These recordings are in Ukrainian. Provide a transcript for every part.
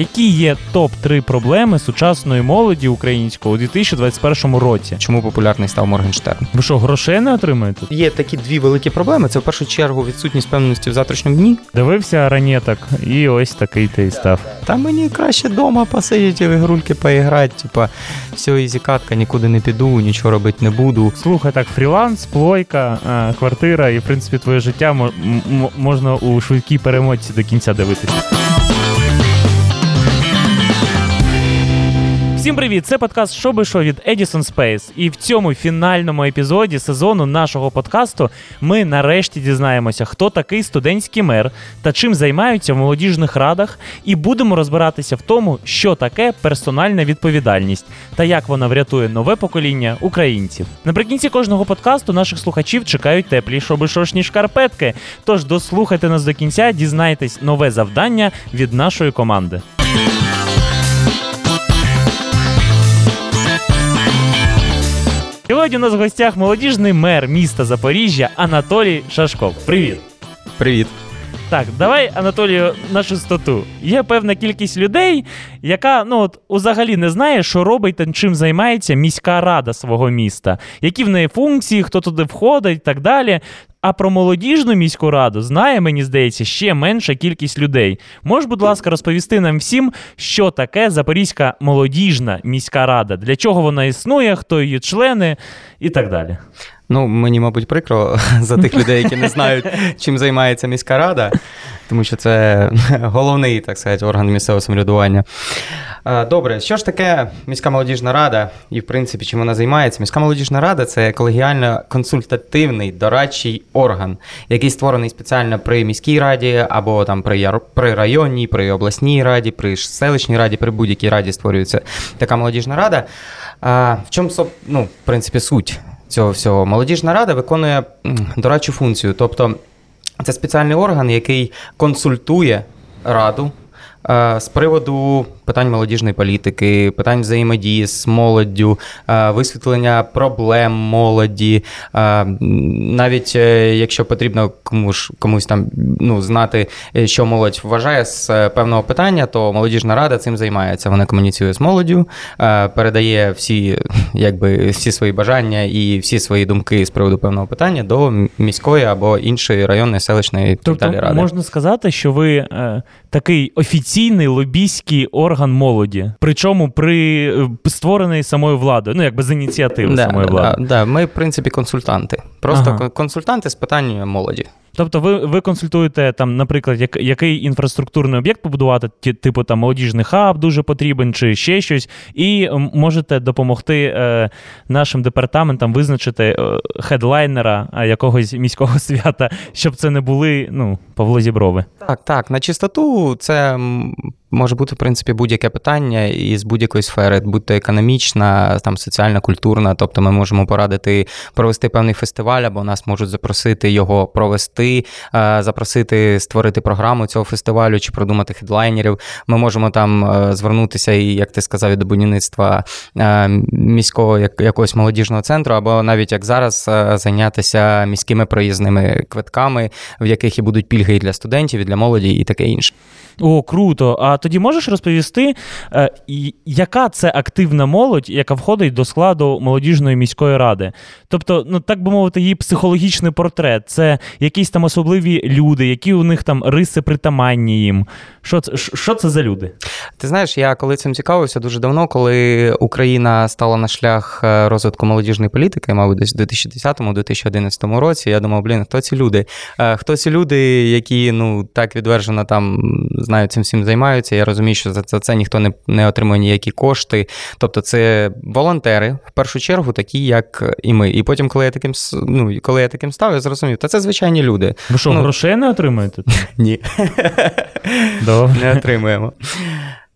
Які є топ-3 проблеми сучасної молоді української у 2021 році? Чому популярний став Моргенштерн? Ви що, грошей не отримаєте? Є такі дві великі проблеми. Це в першу чергу відсутність певності в завтрашньому дні. Дивився ранеток, і ось такий ти став. Та мені краще вдома посидіти, в ігрульки поіграти. Типа, все, easy катка, нікуди не піду, нічого робити не буду. Слухай, так, фріланс, плойка, квартира, і в принципі твоє життя можна у швидкій перемотці до кінця дивитися. Всім привіт! Це подкаст «Що би що» від Edison Space. І в цьому фінальному епізоді сезону нашого подкасту ми нарешті дізнаємося, хто такий студентський мер та чим займаються в молодіжних радах, і будемо розбиратися в тому, що таке персональна відповідальність та як вона врятує нове покоління українців. Наприкінці кожного подкасту наших слухачів чекають теплі шобишошні шкарпетки. Тож дослухайте нас до кінця, дізнайтесь нове завдання від нашої команди. Сьогодні у нас в гостях молодіжний мер міста Запоріжжя Анатолій Шашков. Привіт! Привіт. Так, давай, Анатолію, на чистоту. Є певна кількість людей, яка ну от взагалі не знає, що робить та чим займається міська рада свого міста, які в неї функції, хто туди входить і так далі. А про молодіжну міську раду знає, мені здається, ще менша кількість людей. Можеш, будь ласка, розповісти нам всім, що таке Запорізька молодіжна міська рада, для чого вона існує, хто її члени і так далі. Ну, мені, мабуть, прикро за тих людей, які не знають, чим займається міська рада, тому що це головний, так сказати, орган місцевого самоврядування. Добре, що ж таке міська молодіжна рада і, в принципі, чим вона займається? Міська молодіжна рада це колегіально-консультативний дорадчий орган, який створений спеціально при міській раді або там при, при районній, при обласній раді, при селищній раді, при будь-якій раді створюється така молодіжна рада. В чому, ну, в принципі, суть цього всього? Молодіжна рада виконує дорадчу функцію. Тобто це спеціальний орган, який консультує раду е, з приводу питань молодіжної політики, питань взаємодії з молоддю, е, висвітлення проблем молоді. Е, Навіть е, якщо потрібно комусь, комусь там ну, знати, що молодь вважає з певного питання, то молодіжна рада цим займається. Вона комуніцює з молоддю, передає всі, якби, всі свої бажання і всі свої думки з приводу певного питання до міської або іншої районної селищної Тобто ради. можна сказати, що ви такий офіційний лобійський орган молоді, причому при е, створений самою владою, ну якби з ініціативи самої влади. Да, да, ми, в принципі, консультанти. Просто Ага. консультанти з питань молоді. Тобто, ви, ви консультуєте там, наприклад, як, який інфраструктурний об'єкт побудувати, ті- типу там молодіжний хаб дуже потрібен, чи ще щось, і можете допомогти е, нашим департаментам визначити е, хедлайнера е, якогось міського свята, щоб це не були ну, Павло Зіброви. Так, так, на чистоту це може бути, в принципі, будь-яке питання із будь-якої сфери, будь то економічна, там соціальна, культурна. Тобто ми можемо порадити провести певний фестиваль, або нас можуть запросити його провести, е, запросити створити програму цього фестивалю чи продумати хедлайнерів. Ми можемо там е, звернутися і, як ти сказав, до будівництва е, міського як- якогось молодіжного центру, або навіть як зараз зайнятися міськими проїзними квитками, в яких і будуть пільги і для студентів, і для молоді, і таке інше. О, круто. А тоді можеш розповісти, яка це активна молодь, яка входить до складу молодіжної міської ради? Тобто, ну так би мовити, її психологічний портрет. Це якісь там особливі люди, які у них там риси притаманні їм. Що це, що це за люди? Ти знаєш, я коли цим цікавився дуже давно, коли Україна стала на шлях е, розвитку молодіжної політики, мабуть, десь в 2010-2011 році. Я думав, блін, хто ці люди? Е, Хто ці люди, які ну так відвержено там знаю, цим всім займаються? Я розумію, що за це, це ніхто не, не отримує ніякі кошти. Тобто, це волонтери в першу чергу, такі як і ми. І потім, коли я таким ну, коли я таким став, я зрозумів, та це звичайні люди. Ви що, Ну, грошей не отримуєте? Ні. Добре. не отримуємо.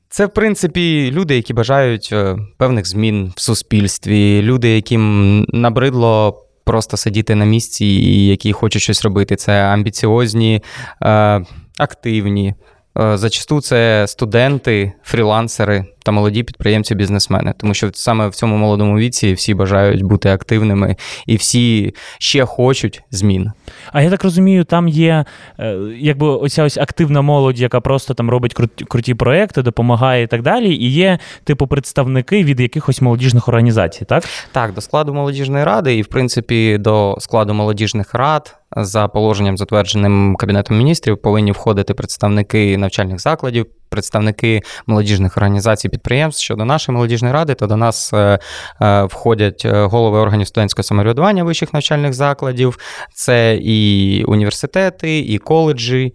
Це, в принципі, люди, які бажають е, певних змін в суспільстві, люди, яким набридло просто сидіти на місці і які хочуть щось робити. Це амбіціозні, е, активні. Е, Зачасту це студенти, фрілансери, та молоді підприємці-бізнесмени, тому що саме в цьому молодому віці всі бажають бути активними і всі ще хочуть змін. А я так розумію, там є е, якби оця ось активна молодь, яка просто там робить круті, круті проекти, допомагає і так далі. І є, типу, представники від якихось молодіжних організацій, так? Так, до складу молодіжної ради, і в принципі до складу молодіжних рад за положенням, затвердженим Кабінетом міністрів, повинні входити представники навчальних закладів, представники молодіжних організацій підприємств. Щодо нашої молодіжної ради, то до нас е, е, входять е, голови органів студентського самоврядування вищих навчальних закладів, це і університети, і коледжі.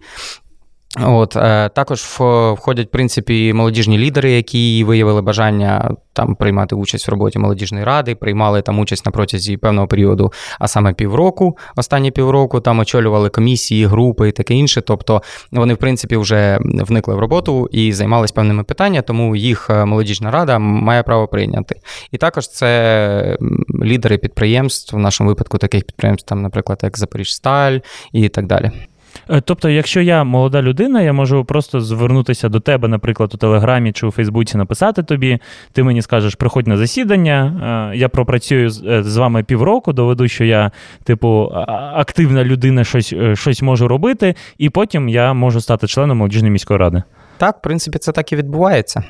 От е, також входять в принципі молодіжні лідери, які виявили бажання там приймати участь в роботі молодіжної ради, приймали там участь на протязі певного періоду, а саме півроку, останні півроку там очолювали комісії, групи і таке інше. Тобто вони, в принципі, вже вникли в роботу і займалися певними питаннями, тому їх е, молодіжна рада має право прийняти. І також це лідери підприємств, в нашому випадку таких підприємств, там, наприклад, як Запоріжсталь і так далі. Е, тобто, якщо я молода людина, я можу просто звернутися до тебе, наприклад, у Телеграмі чи у Фейсбуці, написати тобі. Ти мені скажеш, приходь на засідання, е, я пропрацюю з е, вами півроку, доведу, що я, типу, активна людина, щось щось можу робити, і потім я можу стати членом молодіжної міської ради. Так, в принципі, це так і відбувається.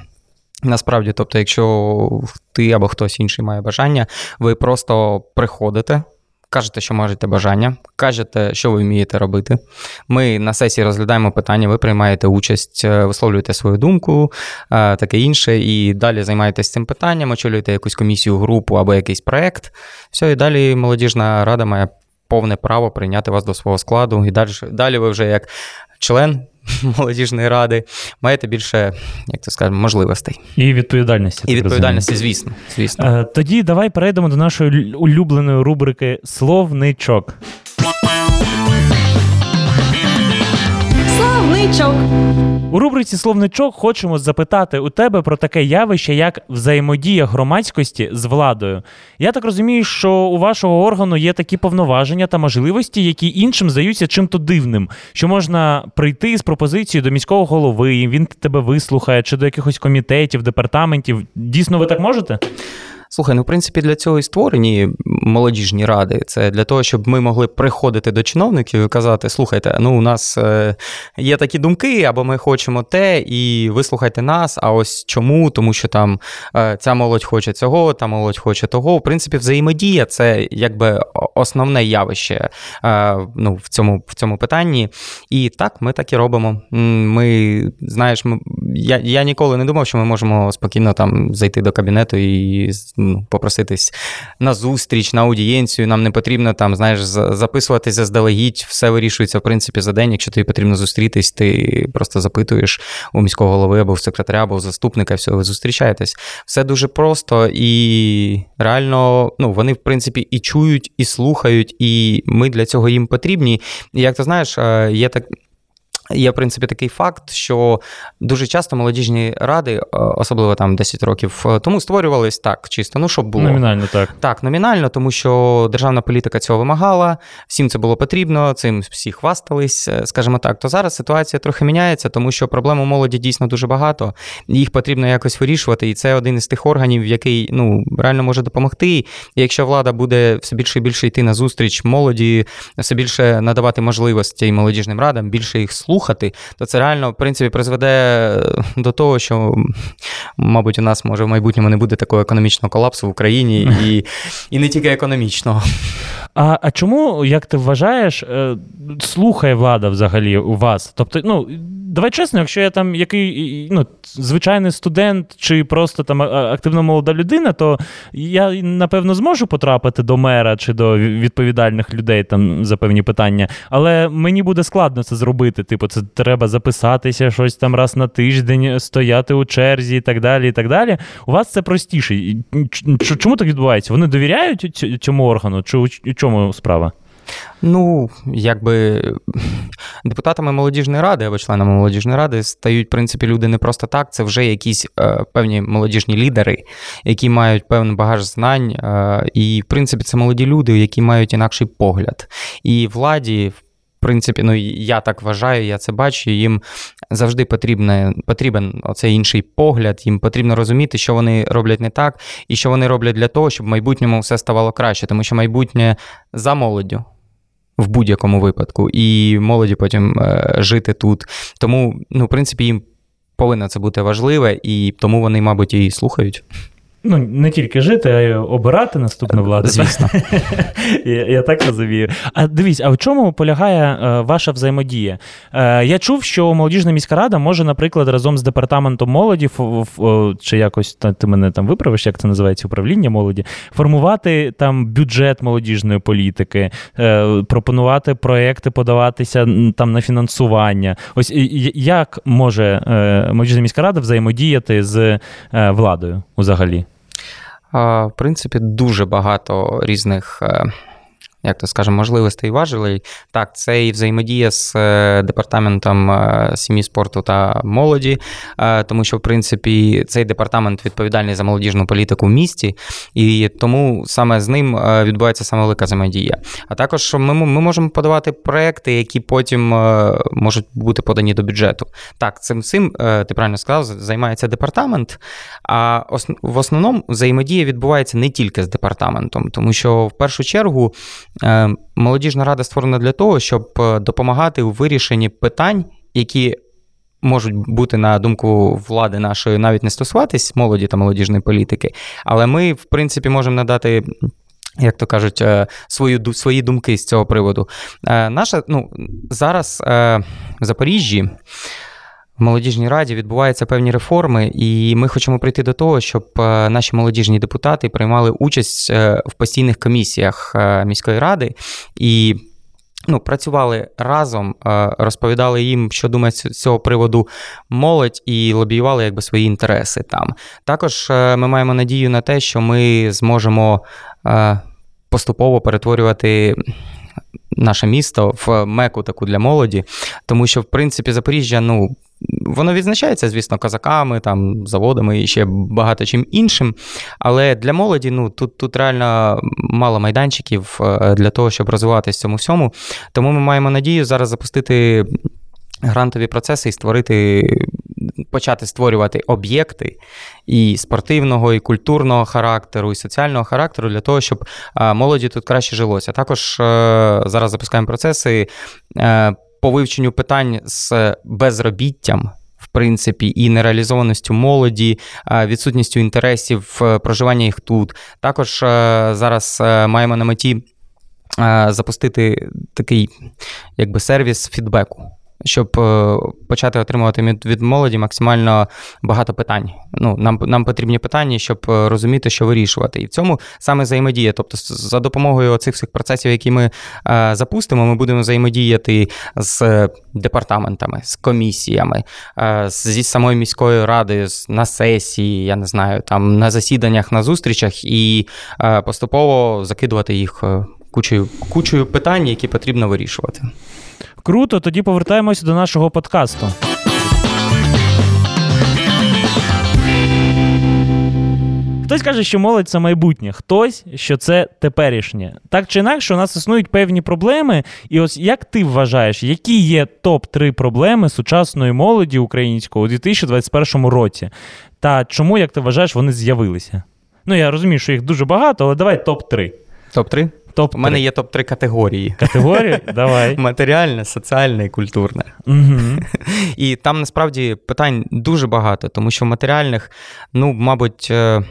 Насправді, тобто, якщо ти або хтось інший має бажання, ви просто приходите. Кажете, що можете бажання, кажете, що ви вмієте робити. Ми на сесії розглядаємо питання, ви приймаєте участь, е, висловлюєте свою думку, е, таке інше, і далі займаєтесь цим питанням, очолюєте якусь комісію, групу або якийсь проект. Все, і далі молодіжна рада має повне право прийняти вас до свого складу. І далі, далі ви вже як член. Молодіжної ради, маєте більше, як це скажемо, можливостей. І відповідальності. І відповідальності, звісно. звісно. Е, тоді давай перейдемо до нашої улюбленої рубрики Словничок. Словничок. У рубриці Словничок хочемо запитати у тебе про таке явище, як взаємодія громадськості з владою. Я так розумію, що у вашого органу є такі повноваження та можливості, які іншим здаються чим-то дивним, що можна прийти з пропозицією до міського голови, він тебе вислухає, чи до якихось комітетів, департаментів. Дійсно, ви так можете? Слухай, ну в принципі для цього і створені молодіжні ради. Це для того, щоб ми могли приходити до чиновників і казати: слухайте, ну у нас е, є такі думки, або ми хочемо те, і вислухайте нас. А ось чому? Тому що там е, ця молодь хоче цього, та молодь хоче того. В принципі, взаємодія це якби основне явище е, ну, в цьому в цьому питанні. І так, ми так і робимо. Ми знаєш, ми, я я ніколи не думав, що ми можемо спокійно там зайти до кабінету і ну, попроситись на зустріч, на аудієнцію. Нам не потрібно там, знаєш, записуватися заздалегідь, все вирішується в принципі за день. Якщо тобі потрібно зустрітись, ти просто запитуєш у міського голови або в секретаря, або в заступника, все, ви зустрічаєтесь. Все дуже просто і реально, ну, вони, в принципі, і чують, і слухають, і ми для цього їм потрібні. І як ти знаєш, е, є так. Є, в принципі, такий факт, що дуже часто молодіжні ради, е, особливо там 10 років е, тому, створювались так, чисто, ну щоб було. Номінально так. Так, номінально, тому що державна політика цього вимагала, всім це було потрібно, цим всі хвастались, е, скажімо так. То зараз ситуація трохи міняється, тому що проблем у молоді дійсно дуже багато, їх потрібно якось вирішувати. І це один із тих органів, який ну, реально може допомогти. І якщо влада буде все більше і більше йти на зустріч молоді, все більше надавати можливості молодіжним радам, більше їх слухати слухати, то це реально в принципі призведе е, до того, що, мабуть, у нас може в майбутньому не буде такого економічного колапсу в Україні і, і не тільки економічного. А а чому, як ти вважаєш, е, слухає влада взагалі у вас? Тобто, ну давай чесно, якщо я там який ну, звичайний студент чи просто там активна молода людина, то я напевно зможу потрапити до мера чи до відповідальних людей там за певні питання. Але мені буде складно це зробити. Типу, це треба записатися щось там раз на тиждень, стояти у черзі і так далі. і так далі. У вас це простіше. Чому так відбувається? Вони довіряють цьому органу? Чи у чому справа? Ну, якби депутатами молодіжної ради або членами молодіжної ради стають, в принципі, люди не просто так. Це вже якісь е, певні молодіжні лідери, які мають певний багаж знань. Е, і, в принципі, це молоді люди, які мають інакший погляд. І владі, принципі, ну я так вважаю, я це бачу. Їм завжди потрібне, потрібен оцей інший погляд. Їм потрібно розуміти, що вони роблять не так, і що вони роблять для того, щоб в майбутньому все ставало краще, тому що майбутнє за молоддю. В будь-якому випадку, і молоді потім е, жити тут. Тому, ну, в принципі, їм повинно це бути важливе, і тому вони, мабуть, і слухають. Ну, не тільки жити, а й обирати наступну владу. Звісно. я, я так розумію. А дивіться, а в чому полягає е, ваша взаємодія? Е, я чув, що молодіжна міська рада може, наприклад, разом з департаментом молоді, ф, ф, чи якось ти мене там виправиш, як це називається управління молоді, формувати там бюджет молодіжної політики, е, пропонувати проекти, подаватися там на фінансування. Ось як може е, молодіжна міська рада взаємодіяти з е, владою взагалі? В принципі, дуже багато різних е, як то скажемо, можливостей і важелей. Так, це і взаємодія з е, департаментом е, сім'ї спорту та молоді, е, тому що, в принципі, цей департамент відповідальний за молодіжну політику в місті, і тому саме з ним відбувається саме велика взаємодія. А також ми ми можемо подавати проекти, які потім можуть бути подані до бюджету. Так, цим цим ти правильно сказав, займається департамент. А в основному взаємодія відбувається не тільки з департаментом, тому що в першу чергу молодіжна рада створена для того, щоб е, допомагати у вирішенні питань, які можуть бути, на думку влади нашої, навіть не стосуватись молоді та молодіжної політики, але ми, в принципі, можемо надати. Як то кажуть, е, свою, свої думки з цього приводу. Наша ну, зараз в Запоріжжі молодіжній раді відбуваються певні реформи, і ми хочемо прийти до того, щоб е, наші молодіжні депутати приймали участь е, в постійних комісіях е, міської ради і. Ну, працювали разом, розповідали їм, що думають з цього приводу молодь, і лобіювали якби свої інтереси там. Також ми маємо надію на те, що ми зможемо поступово перетворювати наше місто в меку таку для молоді, тому що, в принципі, Запоріжжя, ну. Воно відзначається, звісно, казаками, там, заводами і ще багато чим іншим. Але для молоді ну, тут тут реально мало майданчиків е, для того, щоб розвиватися в цьому всьому. Тому ми маємо надію зараз запустити грантові процеси і створити, почати створювати об'єкти і спортивного, і культурного характеру, і соціального характеру для того, щоб молоді тут краще жилося. Також е, зараз запускаємо процеси е, по вивченню питань з безробіттям. В принципі, і нереалізованістю молоді, відсутністю інтересів, е, проживання їх тут. Також зараз маємо на меті запустити такий якби сервіс фідбеку щоб е, почати отримувати від молоді максимально багато питань. Ну, Нам нам потрібні питання, щоб е, розуміти, що вирішувати. І в цьому саме взаємодія. Тобто, за допомогою цих всіх процесів, які ми е, запустимо, ми будемо взаємодіяти з департаментами, з комісіями, зі самою міською радою, на сесії, я не знаю, там на засіданнях, на зустрічах і поступово закидувати їх кучою, кучою питань, які потрібно вирішувати. Круто, тоді повертаємося до нашого подкасту. Хтось каже, що молодь це майбутнє, хтось, що це теперішнє. Так чи інакше, у нас існують певні проблеми. І ось як ти вважаєш, які є топ-3 проблеми сучасної молоді української у 2021 році? Та чому, як ти вважаєш, вони з'явилися? Ну, я розумію, що їх дуже багато, але давай топ-3. Топ-3? Топ У мене є топ-3 категорії. Категорії? Давай. Матеріальне, соціальне і культурне. Угу. І там насправді питань дуже багато, тому що в матеріальних, ну, мабуть. Е,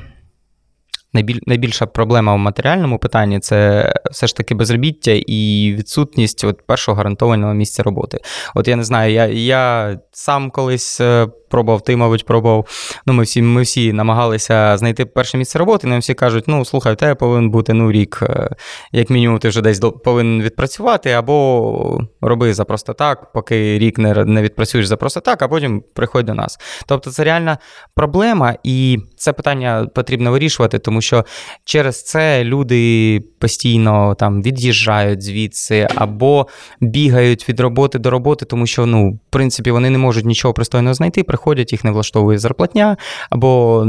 найбільша проблема в матеріальному питанні це все ж таки безробіття і відсутність от першого гарантованого місця роботи. От я не знаю, я я сам колись е, пробував, ти, мабуть, пробував. Ну, Ми всі ми всі намагалися знайти перше місце роботи, нам всі кажуть, ну, слухай, у тебе повинен бути ну, рік, е, як мінімум, ти вже десь повинен відпрацювати, або роби за просто так, поки рік не не відпрацюєш за просто так, а потім приходь до нас. Тобто це реальна проблема, і це питання потрібно вирішувати, тому що через це люди постійно там від'їжджають звідси, або бігають від роботи до роботи, тому що, ну, в принципі, вони не можуть нічого пристойного знайти приходять, їх не влаштовує зарплатня, або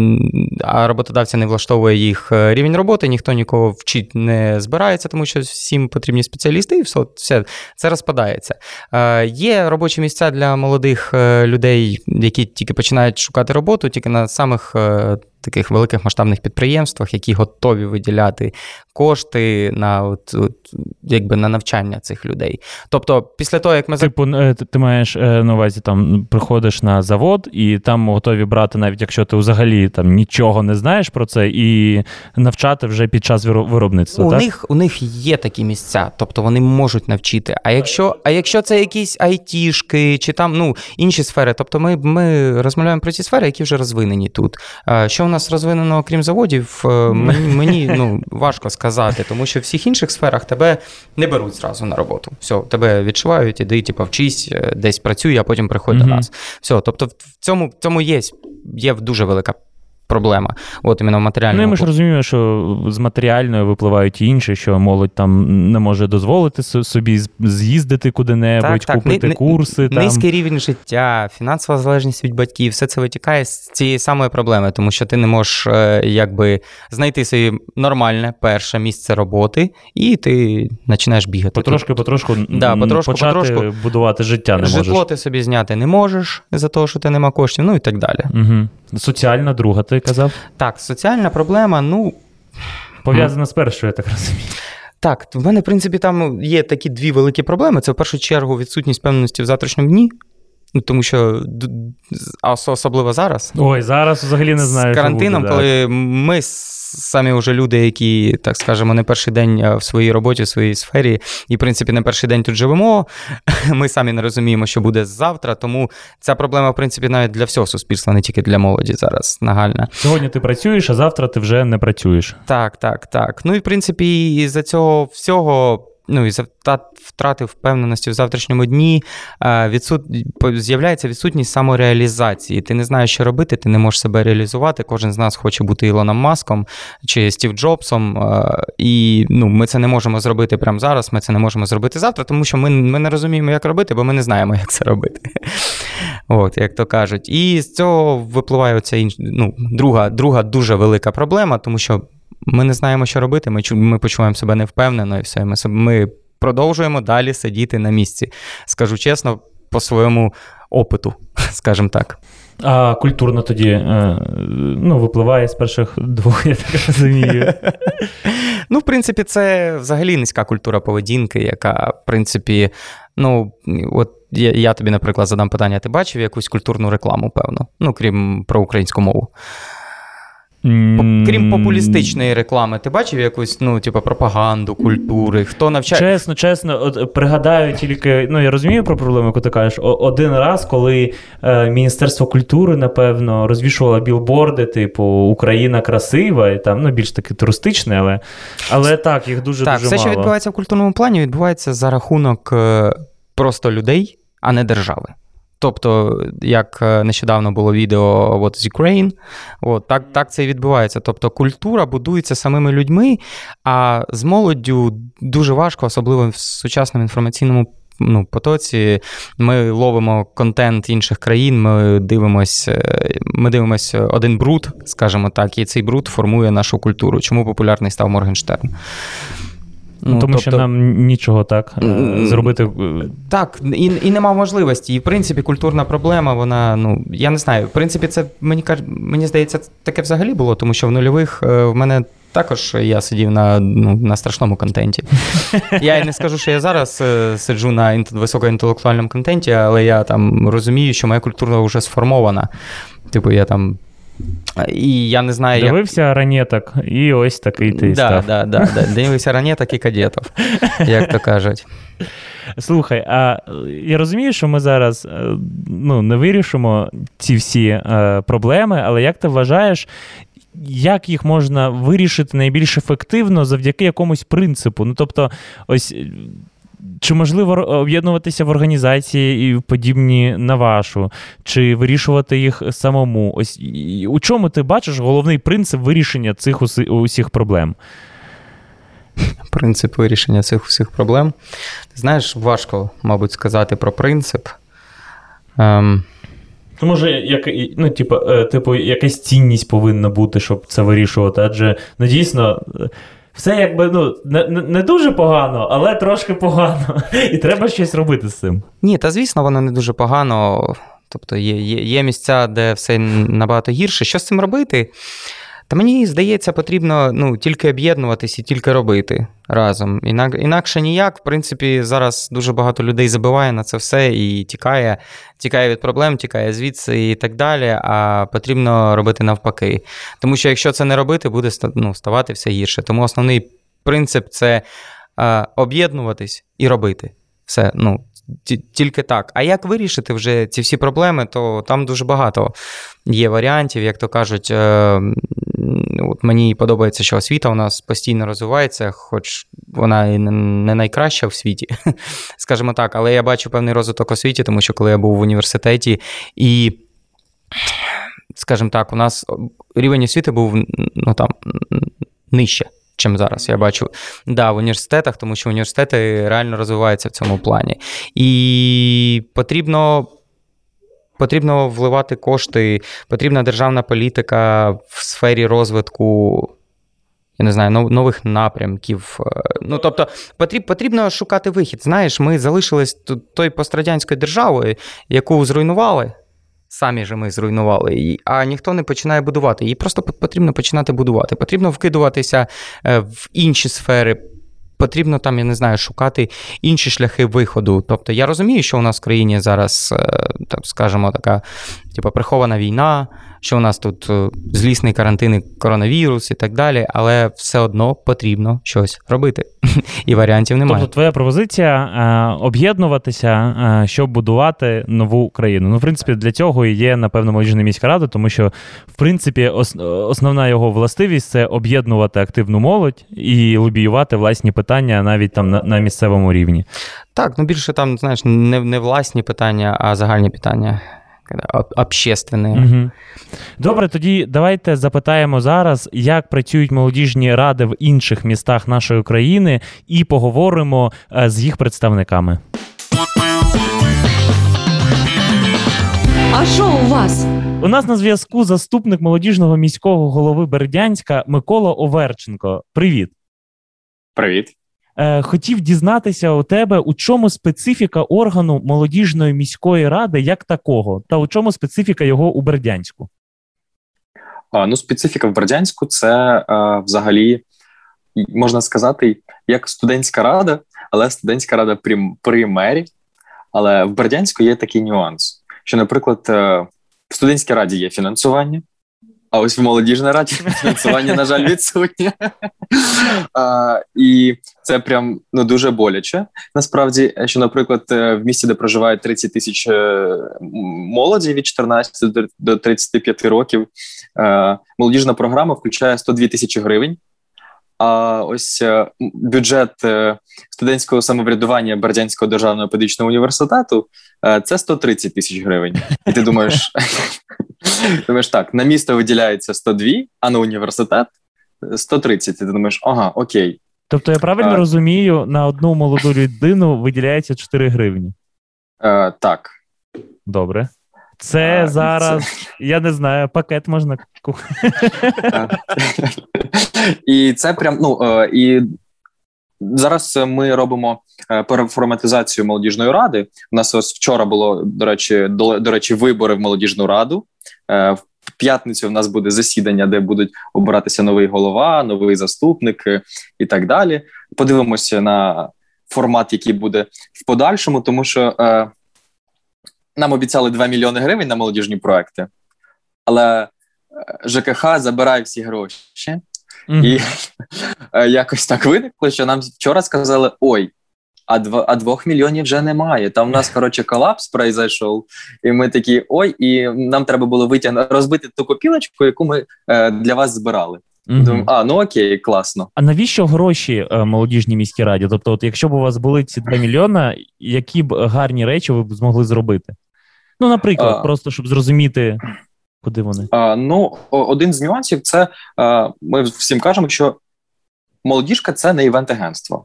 роботодавця не влаштовує їх е, рівень роботи, ніхто нікого вчить не збирається, тому що всім потрібні спеціалісти, і все, все це розпадається. Е, Є робочі місця для молодих е, людей, які тільки починають шукати роботу, тільки на самих таких великих масштабних підприємствах, які готові виділяти кошти на от, от, якби на навчання цих людей. Тобто, після того, як ми Типу, е, ти маєш е, на увазі там приходиш на завод, і там готові брати, навіть якщо ти взагалі там нічого не знаєш про це, і навчати вже під час виробництва. У так? них у них є такі місця, тобто вони можуть навчити. А якщо а якщо це якісь айтішки чи там ну інші сфери, тобто ми ми розмовляємо про ці сфери, які вже розвинені тут. Що у нас розвинено, окрім заводів, е, мені мені ну важко сказати, тому що в всіх інших сферах тебе не беруть зразу на роботу. Все, тебе відшивають, іди, типу, вчись, е, десь працюй, а потім приходь mm-hmm. до нас. Все, тобто, в цьому в цьому є, є дуже велика проблема. От іменно в матеріальному. Ну, ми ж розуміємо, що з матеріальною випливають інші, що молодь там не може дозволити собі з'їздити куди-небудь, так, купити так. курси. Низький там. рівень життя, фінансова залежність від батьків, все це витікає з цієї самої проблеми, тому що ти не можеш е, якби знайти собі нормальне перше місце роботи, і ти починаєш бігати. Потрошки, потрошку, да, потрошку, почати потрошку. будувати життя не можеш. Житло ти собі зняти не можеш за того, що ти нема коштів, ну і так далі. Угу. Соціальна друга, ти казав? Так, соціальна проблема, ну. Пов'язана з першою, я так розумію. Так, в мене, в принципі, там є такі дві великі проблеми. Це в першу чергу відсутність певності в завтрашньому дні. Ну, Тому що особливо зараз. Ой, зараз взагалі не знаю. З карантином, буде, коли ми самі вже люди, які, так скажемо, не перший день в своїй роботі, в своїй сфері, і, в принципі, не перший день тут живемо. Ми самі не розуміємо, що буде завтра. Тому ця проблема, в принципі, навіть для всього суспільства, не тільки для молоді зараз нагальна. Сьогодні ти працюєш, а завтра ти вже не працюєш. Так, так, так. Ну і в принципі, із за цього всього ну і втрати впевненості в завтрашньому дні відсут... з'являється відсутність самореалізації. Ти не знаєш, що робити, ти не можеш себе реалізувати. Кожен з нас хоче бути Ілоном Маском чи Стів Джобсом. І ну, ми це не можемо зробити прямо зараз. Ми це не можемо зробити завтра, тому що ми ми не розуміємо, як робити, бо ми не знаємо, як це робити. От, як то кажуть. І з цього випливає оця інш... ну, друга, друга дуже велика проблема, тому що ми не знаємо, що робити. Ми ми почуваємо себе невпевнено і все. Ми, ми продовжуємо далі сидіти на місці. Скажу чесно, по своєму опиту, скажімо так. А культурно тоді е, ну, випливає з перших двох, я так розумію. Ну, в принципі, це взагалі низька культура поведінки, яка, в принципі, ну, от я я тобі, наприклад, задам питання: ти бачив якусь культурну рекламу, певно, ну, крім про українську мову? Крім популістичної реклами, ти бачив якусь ну, типу, пропаганду, культури? Хто навчає? Чесно, чесно, от пригадаю тільки, ну я розумію про проблему, яку ти кажеш. Один раз, коли е, Міністерство культури, напевно, розвішувало білборди, типу Україна красива, і там ну, більш таки туристичне, але але так, їх дуже так, дуже все, що відбувається в культурному плані, відбувається за рахунок е, просто людей, а не держави. Тобто, як е, нещодавно було відео What is Ukraine, от, так так це і відбувається. Тобто культура будується самими людьми, а з молоддю дуже важко, особливо в сучасному інформаційному ну, потоці. Ми ловимо контент інших країн, ми дивимося ми дивимось один бруд, скажімо так, і цей бруд формує нашу культуру. Чому популярний став Моргенштерн? Ну, Тому тобто, що нам нічого так е, зробити. Е, так, і і нема можливості. І в принципі, культурна проблема, вона, ну, я не знаю. В принципі, це мені мені здається, таке взагалі було, тому що в нульових е, в мене. Також я сидів на ну, на страшному контенті. Я не скажу, що я зараз сиджу на високоінтелектуальному контенті, але я там розумію, що моя культура вже сформована. Типу, я там і я не знаю, Дивився як... ранеток, і ось такий ти да, став. Да, да, да. Дивився ранеток і кадетів, як то кажуть. Слухай, а я розумію, що ми зараз е, ну, не вирішимо ці всі е, проблеми, але як ти вважаєш, як їх можна вирішити найбільш ефективно завдяки якомусь принципу? Ну, тобто, ось чи можливо об'єднуватися в організації і подібні на вашу, чи вирішувати їх самому? Ось у чому ти бачиш головний принцип вирішення цих усіх проблем? Принцип вирішення цих усіх проблем. Ти знаєш, важко, мабуть, сказати про принцип. Ем, То може, як, ну, типу, е, типу, якась цінність повинна бути, щоб це вирішувати. Адже ну, дійсно. Все якби ну не не дуже погано, але трошки погано. І треба щось робити з цим. Ні, та звісно, воно не дуже погано. Тобто є, є, є місця, де все набагато гірше. Що з цим робити? Та мені здається, потрібно ну, тільки об'єднуватись і тільки робити разом. Інак, інакше ніяк. В принципі, зараз дуже багато людей забиває на це все і тікає, тікає від проблем, тікає звідси і так далі. А потрібно робити навпаки. Тому що якщо це не робити, буде ну, ставати все гірше. Тому основний принцип це об'єднуватись і робити. Все, ну, тільки так. А як вирішити вже ці всі проблеми, то там дуже багато є варіантів, як то кажуть. Е, от Мені подобається, що освіта у нас постійно розвивається, хоч вона і не найкраща в світі, скажімо так, але я бачу певний розвиток освіті, тому що коли я був в університеті і. Скажімо так, у нас рівень освіти був ну, там, нижче чим зараз. Я бачу да, в університетах, тому що університети реально розвиваються в цьому плані. І потрібно. Потрібно вливати кошти, потрібна державна політика в сфері розвитку. Я не знаю, нових напрямків. Е, ну, тобто, потрібно шукати вихід. Знаєш, ми залишились той пострадянською державою, яку зруйнували. Самі ж ми зруйнували її, а ніхто не починає будувати. Її просто потрібно починати будувати. Потрібно вкидуватися е, в інші сфери. Потрібно там, я не знаю, шукати інші шляхи виходу. Тобто я розумію, що у нас в країні зараз, е, так скажімо, така типу, прихована війна, що у нас тут е, злісний карантин, і коронавірус і так далі, але все одно потрібно щось робити. І варіантів немає. Тобто, твоя пропозиція е, об'єднуватися, е, щоб будувати нову країну. Ну, в принципі, для цього і є, напевно, молодіжна міська рада, тому що, в принципі, основна його властивість це об'єднувати активну молодь і лобіювати власні питання навіть там на, на місцевому рівні. Так, ну більше там, знаєш, не, не власні питання, а загальні питання общественне. Угу. Добре, тоді давайте запитаємо зараз, як працюють молодіжні ради в інших містах нашої країни, і поговоримо е, з їх представниками. А що у вас? У нас на зв'язку заступник молодіжного міського голови Бердянська Микола Оверченко. Привіт. Привіт. Е, хотів дізнатися у тебе, у чому специфіка органу молодіжної міської ради як такого, та у чому специфіка його у Бердянську? А, Ну, специфіка в Бердянську це а, взагалі можна сказати, як студентська рада, але студентська рада при, при мері. Але в Бердянську є такий нюанс, що, наприклад, е, в студентській раді є фінансування. А ось в молодіжній раді фінансування, на жаль, відсутнє. А, І це прям ну дуже боляче. Насправді, що, наприклад, е, в місті, де проживають 30 тисяч е, молоді від 14 до 35 років, е, молодіжна програма включає 102 тисячі гривень. А ось бюджет студентського самоврядування Бердянського державного педагогічного університету це 130 тисяч гривень. І ти думаєш, думаєш так, на місто виділяється 102, а на університет 130. І ти думаєш, ага, окей. Тобто я правильно а, розумію, на одну молоду людину виділяється 4 гривні? А, Так. Добре. Це а, зараз, це... я не знаю, пакет можна І це прям, ну, е, і зараз ми робимо е, переформатизацію молодіжної ради. У нас ось вчора було, до речі, до, до речі, вибори в молодіжну раду. Е, в п'ятницю в нас буде засідання, де будуть обиратися новий голова, новий заступник і так далі. Подивимося на формат, який буде в подальшому, тому що е, нам обіцяли 2 мільйони гривень на молодіжні проекти, але е, ЖКХ забирає всі гроші. Mm-hmm. І е, якось так виникло, що нам вчора сказали: ой, а дв- а двох мільйонів вже немає. Там у нас коротше колапс произойшов, і ми такі ой, і нам треба було витягнути розбити ту копілочку, яку ми е, для вас збирали. mm Думаю, а ну окей, класно. А навіщо гроші е, молодіжній міській раді? Тобто, от якщо б у вас були ці 2 мільйона, які б гарні речі ви б змогли зробити? Ну, наприклад, а, просто щоб зрозуміти, куди вони. А, Ну, один з нюансів це а, ми всім кажемо, що молодіжка це не івент-агентство.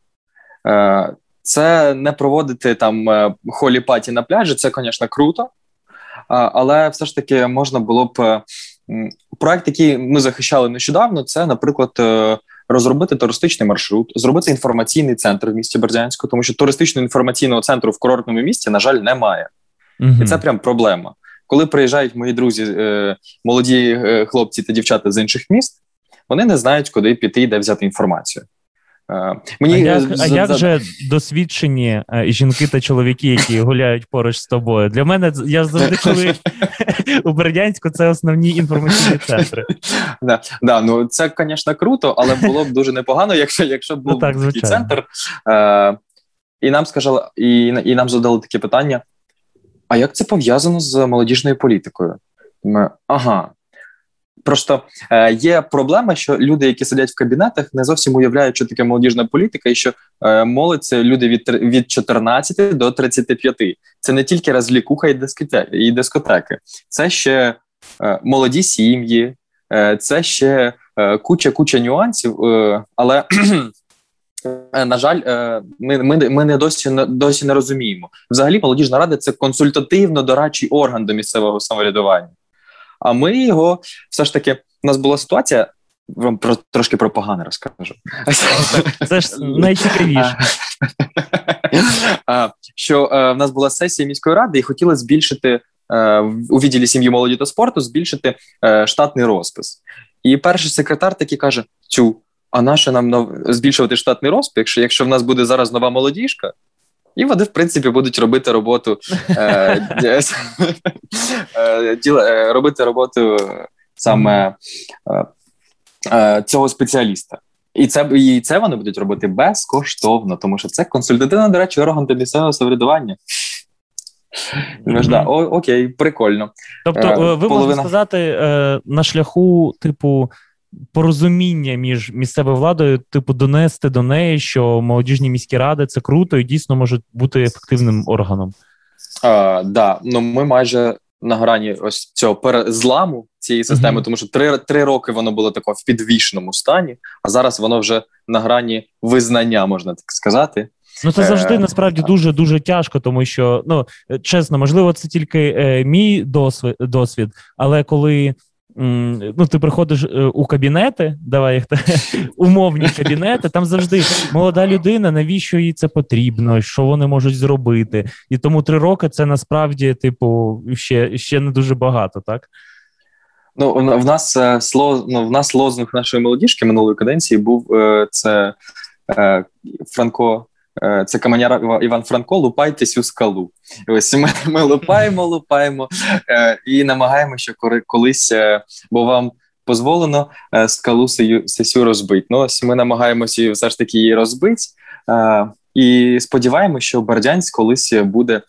Е, це не проводити там е, холі паті на пляжі, це, звісно, круто. але все ж таки можна було б проект, який ми захищали нещодавно, це, наприклад, розробити туристичний маршрут, зробити інформаційний центр в місті Бердянську, тому що туристичного інформаційного центру в курортному місті, на жаль, немає, угу. і це прям проблема. Коли приїжджають мої друзі, молоді хлопці та дівчата з інших міст, вони не знають, куди піти і де взяти інформацію. Е, мені А як а як же досвідчені е, жінки та чоловіки, які гуляють поруч з тобою? Для мене я завжди коли у Бердянську це основні інформаційні центри. Да, да, ну це, звісно, круто, але було б дуже непогано, якщо якщо був ну, так, такий центр. Е, І нам сказали, і, і нам задали таке питання: а як це пов'язано з молодіжною політикою? Ми, Ага, Просто е, є проблема, що люди, які сидять в кабінетах, не зовсім уявляють, що таке молодіжна політика, і що е, молодь це люди від від 14 до 35. Це не тільки розлікуха і дискотеки, і дискотеки, це ще е, молоді сім'ї, е, це ще е, куча куча нюансів. Е, але на жаль, ми ми, ми не досі досі не розуміємо. Взагалі, молодіжна рада це консультативно дорадчий орган до місцевого самоврядування. А ми його все ж таки у нас була ситуація. Вам про трошки про погане розкажу. Це ж найцікавіше. Що е, в нас була сесія міської ради, і хотіли збільшити е, у відділі сім'ї молоді та спорту збільшити е, штатний розпис. І перший секретар такий каже: Цю, а наше нам збільшувати штатний розпис, якщо в нас буде зараз нова молодіжка, і вони, в принципі, будуть робити роботу е, е, е, робити роботу саме цього спеціаліста. І це і це вони будуть робити безкоштовно, тому що це консультативно, до речі, орган до місцевого самоврядування. Mm-hmm. О, Окей, прикольно. Тобто, ви Половина... можете сказати, на шляху, типу, порозуміння між місцевою владою, типу, донести до неї, що молодіжні міські ради це круто і дійсно можуть бути ефективним органом. Так, да. ну ми майже на грані ось цього перезламу цієї системи, uh-huh. тому що три три роки воно було тако в підвішеному стані, а зараз воно вже на грані визнання, можна так сказати. Ну це завжди е, насправді дуже дуже тяжко, тому що ну чесно, можливо, це тільки е, мій досвід, досвід, але коли ну, ти приходиш е, у кабінети, давай їх умовні кабінети, там завжди молода людина, навіщо їй це потрібно, що вони можуть зробити. І тому три роки це насправді, типу, ще ще не дуже багато, так? Ну, в нас е, сло, ну, в нас лозунг нашої молодіжки минулої каденції був е, це Франко це каменяр Іван Франко, лупайтесь у скалу. Ось ми, ми лупаємо, лупаємо е, і намагаємося колись, е, бо вам дозволено скалу сесю розбити. Ну, ось ми намагаємося все ж таки її розбити. І сподіваємося, що Бердянськ колись буде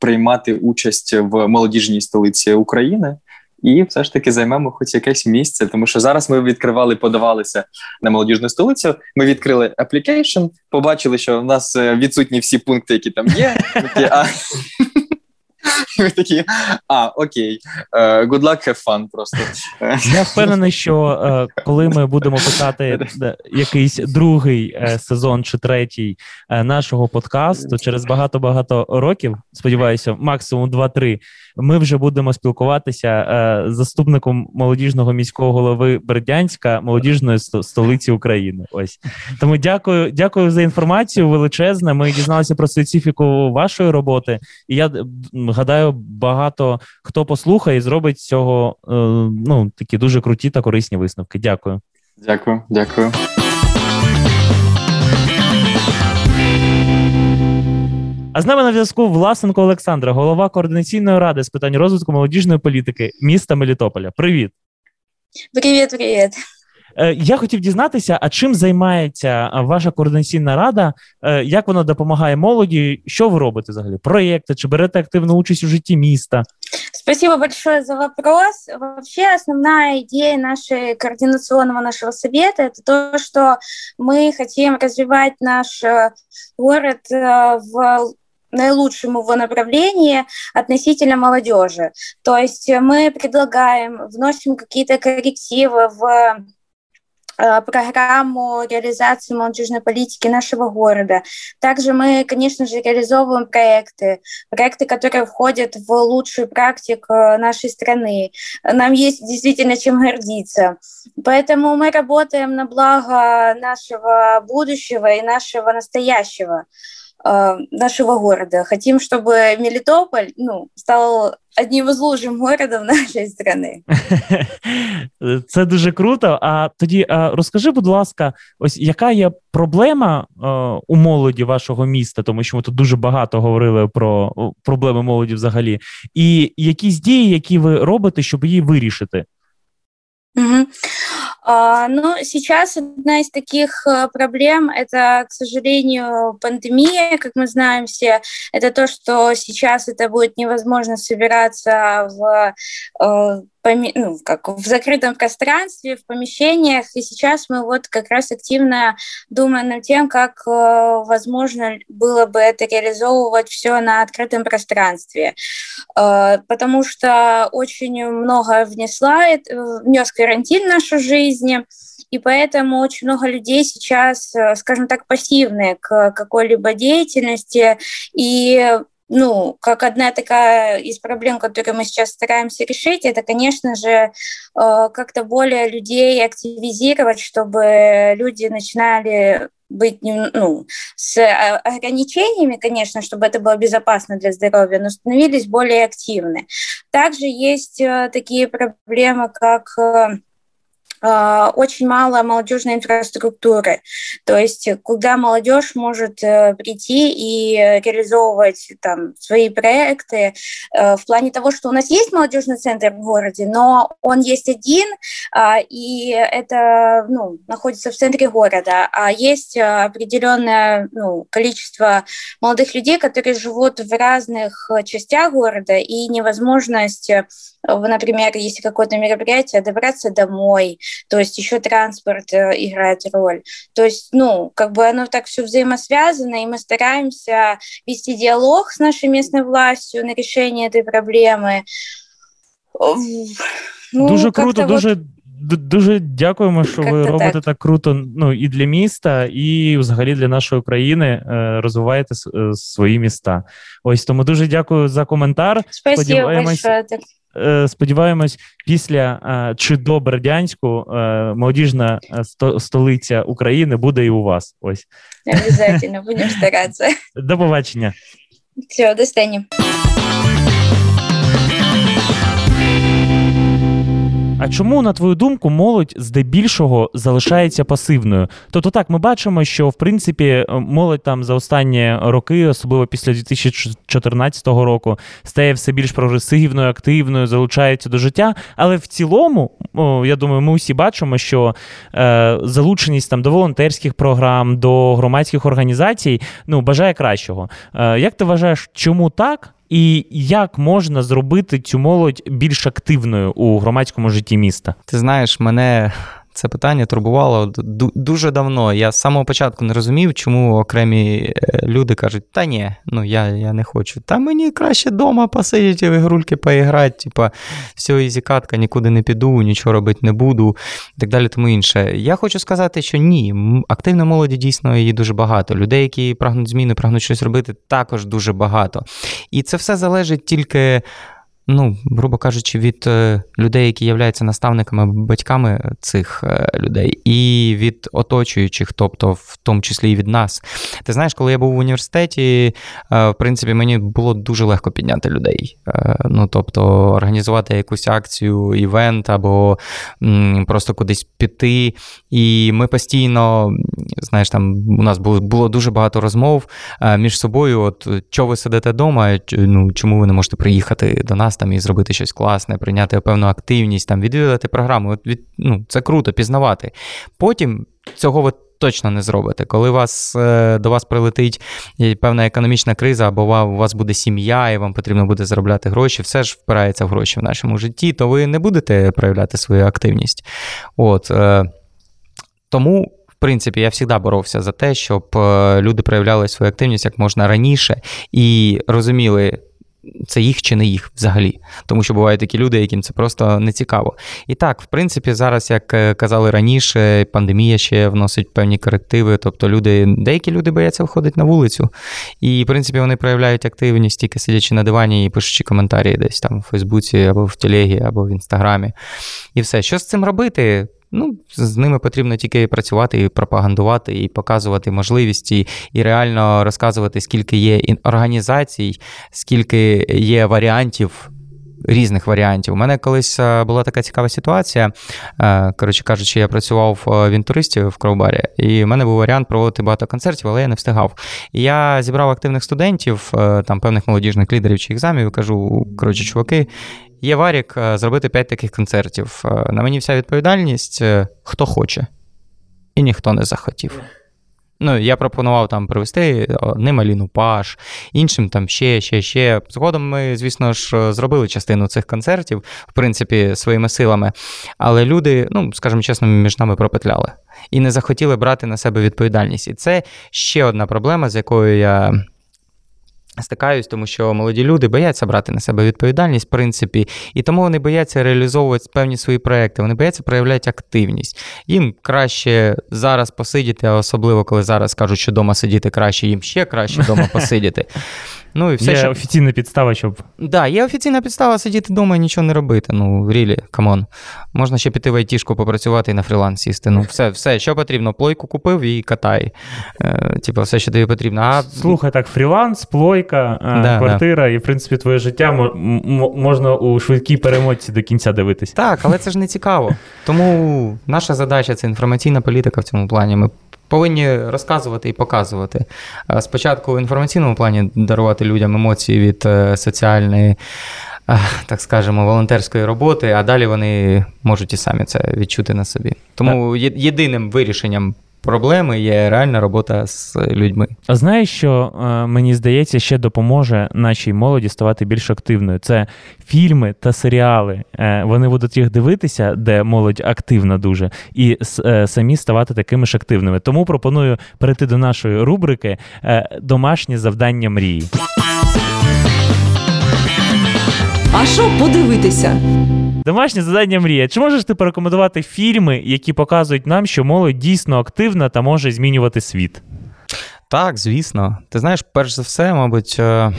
приймати участь в молодіжній столиці України і все ж таки займемо хоч якесь місце, тому що зараз ми відкривали, подавалися на молодіжну столицю. Ми відкрили application, побачили, що в нас е, відсутні всі пункти, які там є. А... Ви такі, а, окей, uh, good luck, have fun просто. Я впевнений, що uh, коли ми будемо писати якийсь другий сезон чи третій нашого подкасту через багато-багато років, сподіваюся, максимум 2-3, ми вже будемо спілкуватися е, з заступником молодіжного міського голови Бердянська, молодіжної столиці України. Ось тому дякую, дякую за інформацію. Величезне. Ми дізналися про специфіку вашої роботи, і я гадаю, багато хто послухає і зробить з цього е, ну такі дуже круті та корисні висновки. Дякую. Дякую, дякую. А з нами на зв'язку Власенко Олександра, голова координаційної ради з питань розвитку молодіжної політики міста Мелітополя. Привіт. Привіт, привіт. Е, я хотів дізнатися, а чим займається ваша координаційна рада? Е, як вона допомагає молоді? Що ви робите взагалі? Проекти? Чи берете активну участь у житті міста? Спасибо большое за вопрос. Вообще основная идея нашей координационного нашего совета это то, что мы хотим развивать наш э, город э, в наилучшем его направлении относительно молодежи. То есть мы предлагаем, вносим какие-то коррективы в Э, программу реализации молодежной политики нашего города. Также мы, конечно же, реализовываем проекты, проекты, которые входят в лучшую практику нашей страны. Нам есть действительно чем гордиться. Поэтому мы работаем на благо нашего будущего и нашего настоящего. Э, нашего города. Хотим, чтобы Мелитополь ну, стал одним із лучших городів нашої країни. Це дуже круто. А тоді розкажи, будь ласка, ось яка є проблема е, у молоді вашого міста, тому що ми тут дуже багато говорили про проблеми молоді взагалі, і якісь дії, які ви робите, щоб її вирішити? Угу. Ну, сейчас одна из таких э, проблем – это, к сожалению, пандемия, как мы знаем все. Это то, что сейчас это будет невозможно собираться в э, ну, как в закрытом пространстве, в помещениях. И сейчас мы вот как раз активно думаем над тем, как э, возможно было бы это реализовывать все на открытом пространстве. Э, потому что очень много внесла, внес карантин в нашу жизнь, и поэтому очень много людей сейчас, э, скажем так, пассивные к какой-либо деятельности, и ну, как одна такая из проблем, которые мы сейчас стараемся решить, это, конечно же, э, как-то более людей активизировать, чтобы люди начинали быть ну, с а, ограничениями, конечно, чтобы это было безопасно для здоровья, но становились более активны. Также есть э, такие проблемы, как э, очень мало молодежной инфраструктуры. То есть куда молодежь может э, прийти и реализовывать там свои проекты э, в плане того, что у нас есть молодежный центр в городе, но он есть один, а, и это ну, находится в центре города, а есть определенное ну, количество молодых людей, которые живут в разных частях города, и невозможность например, если какое-то мероприятие, добраться домой, то есть еще транспорт э, играет роль. То есть, ну, как бы оно так все взаимосвязано, и мы стараемся вести диалог с нашей местной властью на решение этой проблемы. Ну, Дуже круто, дуже Дуже дякуємо, що ви робите так. так круто ну, і для міста, і взагалі для нашої країни е, розвиваєте е, свої міста. Ось тому дуже дякую за коментар. Спасибо Сподіваємось, Е, сподіваємось, після е, чи до Бердянську е, молодіжна столиця України буде і у вас. Ось обов'язково, будемо старатися. До побачення. Все, до стані. А чому, на твою думку, молодь здебільшого залишається пасивною? Тобто, так, ми бачимо, що в принципі е, молодь там за останні роки, особливо після 2014 року, стає все більш прогресивною, активною, залучається до життя. Але в цілому, я думаю, ми усі бачимо, що е, залученість там до волонтерських програм, до громадських організацій ну, бажає кращого. Е, Як ти вважаєш, чому так? І як можна зробити цю молодь більш активною у громадському житті міста? Ти знаєш, мене це питання турбувало дуже давно. Я з самого початку не розумів, чому окремі е, люди кажуть, та ні, ну я я не хочу. Та мені краще вдома посидіти, в ігрульки поіграти, типа, все, easy катка, нікуди не піду, нічого робити не буду, і так далі, тому інше. Я хочу сказати, що ні, активної молоді дійсно її дуже багато. Людей, які прагнуть зміни, прагнуть щось робити, також дуже багато. І це все залежить тільки ну, грубо кажучи, від е, людей, які являються наставниками, батьками цих е, людей, і від оточуючих, тобто в тому числі і від нас. Ти знаєш, коли я був в університеті, е, в принципі, мені було дуже легко підняти людей. Ну, тобто, організувати якусь акцію, івент або просто кудись піти. І ми постійно, знаєш, там у нас було дуже багато розмов між собою. От що ви сидите вдома, ну, чому ви не можете приїхати до нас? Там і зробити щось класне, прийняти певну активність, там відвідати програму. От від, ну, Це круто пізнавати. Потім цього ви точно не зробите. Коли вас, е, до вас прилетить певна економічна криза, або у вас буде сім'я, і вам потрібно буде заробляти гроші, все ж впирається в гроші в нашому житті, то ви не будете проявляти свою активність. От, е, Тому. В принципі, я завжди боровся за те, щоб е, люди проявляли свою активність як можна раніше і розуміли, це їх чи не їх взагалі. Тому що бувають такі люди, яким це просто не цікаво. І так, в принципі, зараз, як е, казали раніше, пандемія ще вносить певні корективи. Тобто люди, деякі люди бояться виходити на вулицю. І, в принципі, вони проявляють активність, тільки сидячи на дивані і пишучи коментарі десь там в Фейсбуці або в Телегі, або в Інстаграмі. І все. Що з цим робити? Ну, з ними потрібно тільки працювати і пропагандувати, і показувати можливості, і реально розказувати, скільки є організацій, скільки є варіантів. Різних варіантів. У мене колись е, була така цікава ситуація. Е, коротше кажучи, я працював е, в інтуристі в Кровбарі, і в мене був варіант проводити багато концертів, але я не встигав. І я зібрав активних студентів, там певних молодіжних лідерів чи екзамів, і кажу: коротше, чуваки, Є варік е, зробити 5 таких концертів. Е, на мені вся відповідальність, е, хто хоче, і ніхто не захотів. Ну, я пропонував там привезти одним Аліну Паш, іншим там ще, ще, ще. Згодом ми, звісно ж, зробили частину цих концертів, в принципі, своїми силами. Але люди, ну, скажімо чесно, між нами пропетляли і не захотіли брати на себе відповідальність. І це ще одна проблема, з якою я Стикаюсь, тому що молоді люди бояться брати на себе відповідальність, в принципі, і тому вони бояться реалізовувати певні свої проекти, вони бояться проявляти активність. Їм краще зараз посидіти, а особливо коли зараз кажуть, що вдома сидіти краще, їм ще краще вдома посидіти. Ну і все Є що... офіційна підстава, щоб. Так, да, є офіційна підстава сидіти вдома і нічого не робити. Ну, really, come on. Можна ще піти в айтішку попрацювати і на фріланс сісти. Ну, все, все, що потрібно. Плойку купив і катай. Е, Типу, все, що тобі потрібно. А... Слухай, так, фріланс, плойка, е, да, квартира, да. і, в принципі, твоє життя можна у швидкій перемотці до кінця дивитись. Так, але це ж не цікаво. Тому наша задача це інформаційна політика в цьому плані. Ми повинні розказувати і показувати. Спочатку в інформаційному плані дарувати людям емоції від е, соціальної, так скажемо, волонтерської роботи, а далі вони можуть і самі це відчути на собі. Тому єдиним вирішенням проблеми є реальна робота з людьми. А знаєш, що е, мені здається, ще допоможе нашій молоді ставати більш активною. Це фільми та серіали. Е, вони будуть їх дивитися, де молодь активна дуже, і е, самі ставати такими ж активними. Тому пропоную перейти до нашої рубрики Домашнє завдання мрії. А що подивитися? Домашнє завдання мрія. Чи можеш ти порекомендувати фільми, які показують нам, що молодь дійсно активна та може змінювати світ? Так, звісно. Ти знаєш, перш за все, мабуть, е,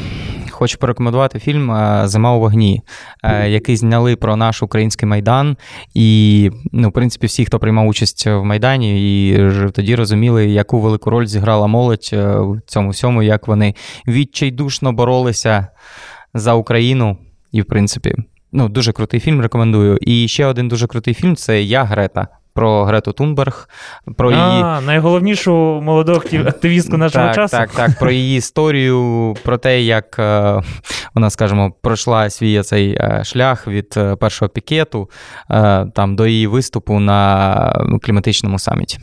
хочу порекомендувати фільм е, Зима у вогні, е, який зняли про наш український майдан. І, ну, в принципі, всі, хто приймав участь в Майдані, і тоді розуміли, яку велику роль зіграла молодь в цьому всьому, як вони відчайдушно боролися за Україну. І, в принципі, ну, дуже крутий фільм рекомендую. І ще один дуже крутий фільм це Я Грета. Про Грету Тунберг, про а, її найголовнішу молоду активістку нашого так, часу. Так, так, про її історію, про те, як е, вона, скажімо, пройшла свій цей е, шлях від е, першого пікету там до її виступу на кліматичному саміті.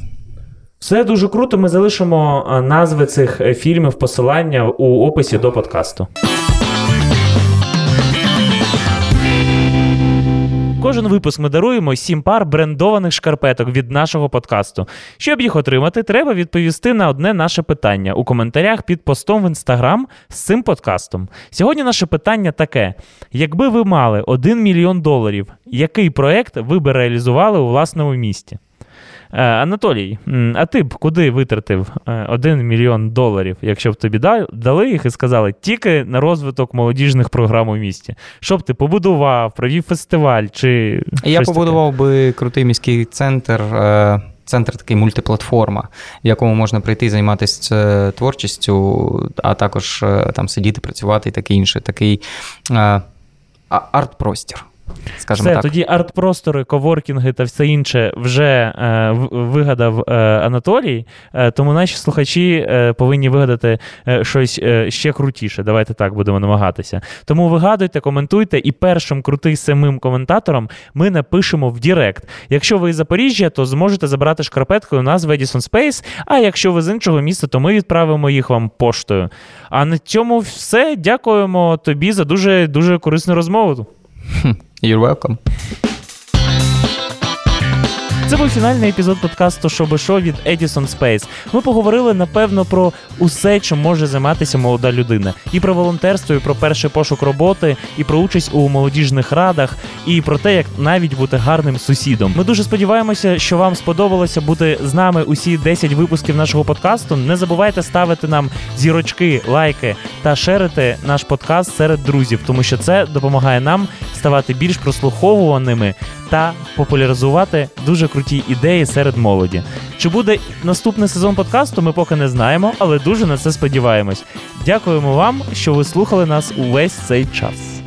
Все дуже круто. Ми залишимо назви цих фільмів посилання у описі до подкасту. Кожен випуск ми даруємо сім пар брендованих шкарпеток від нашого подкасту. Щоб їх отримати, треба відповісти на одне наше питання у коментарях під постом в інстаграм з цим подкастом. Сьогодні наше питання таке: якби ви мали 1 мільйон доларів, який проект ви би реалізували у власному місті? Е, Анатолій, а ти б куди витратив 1 е, мільйон доларів, якщо б тобі дали їх і сказали тільки на розвиток молодіжних програм у місті? Що б ти побудував, провів фестиваль? чи Я щось побудував таке? би крутий міський центр. Е, центр такий мультиплатформа, в якому можна прийти займатися творчістю, а також там сидіти, працювати і таке інше. Такий арт-простір. Скажімо все, так. тоді арт-простори, коворкінги та все інше вже е, вигадав е, Анатолій. Е, тому наші слухачі е, повинні вигадати е, щось е, ще крутіше. Давайте так будемо намагатися. Тому вигадуйте, коментуйте, і першим крутим самим коментатором ми напишемо в Direct. Якщо ви із Запоріжжя, то зможете забрати шкарпетки у нас в Edison Space, А якщо ви з іншого міста, то ми відправимо їх вам поштою. А на цьому все. Дякуємо тобі за дуже дуже корисну розмову. You're welcome. Це був фінальний епізод подкасту «Що шо» від Edison Space. Ми поговорили напевно про усе, чим може займатися молода людина, і про волонтерство, і про перший пошук роботи, і про участь у молодіжних радах, і про те, як навіть бути гарним сусідом. Ми дуже сподіваємося, що вам сподобалося бути з нами усі 10 випусків нашого подкасту. Не забувайте ставити нам зірочки, лайки та шерити наш подкаст серед друзів, тому що це допомагає нам ставати більш прослуховуваними та популяризувати дуже круті ідеї серед молоді. Чи буде наступний сезон подкасту, ми поки не знаємо, але дуже на це сподіваємось. Дякуємо вам, що ви слухали нас увесь цей час.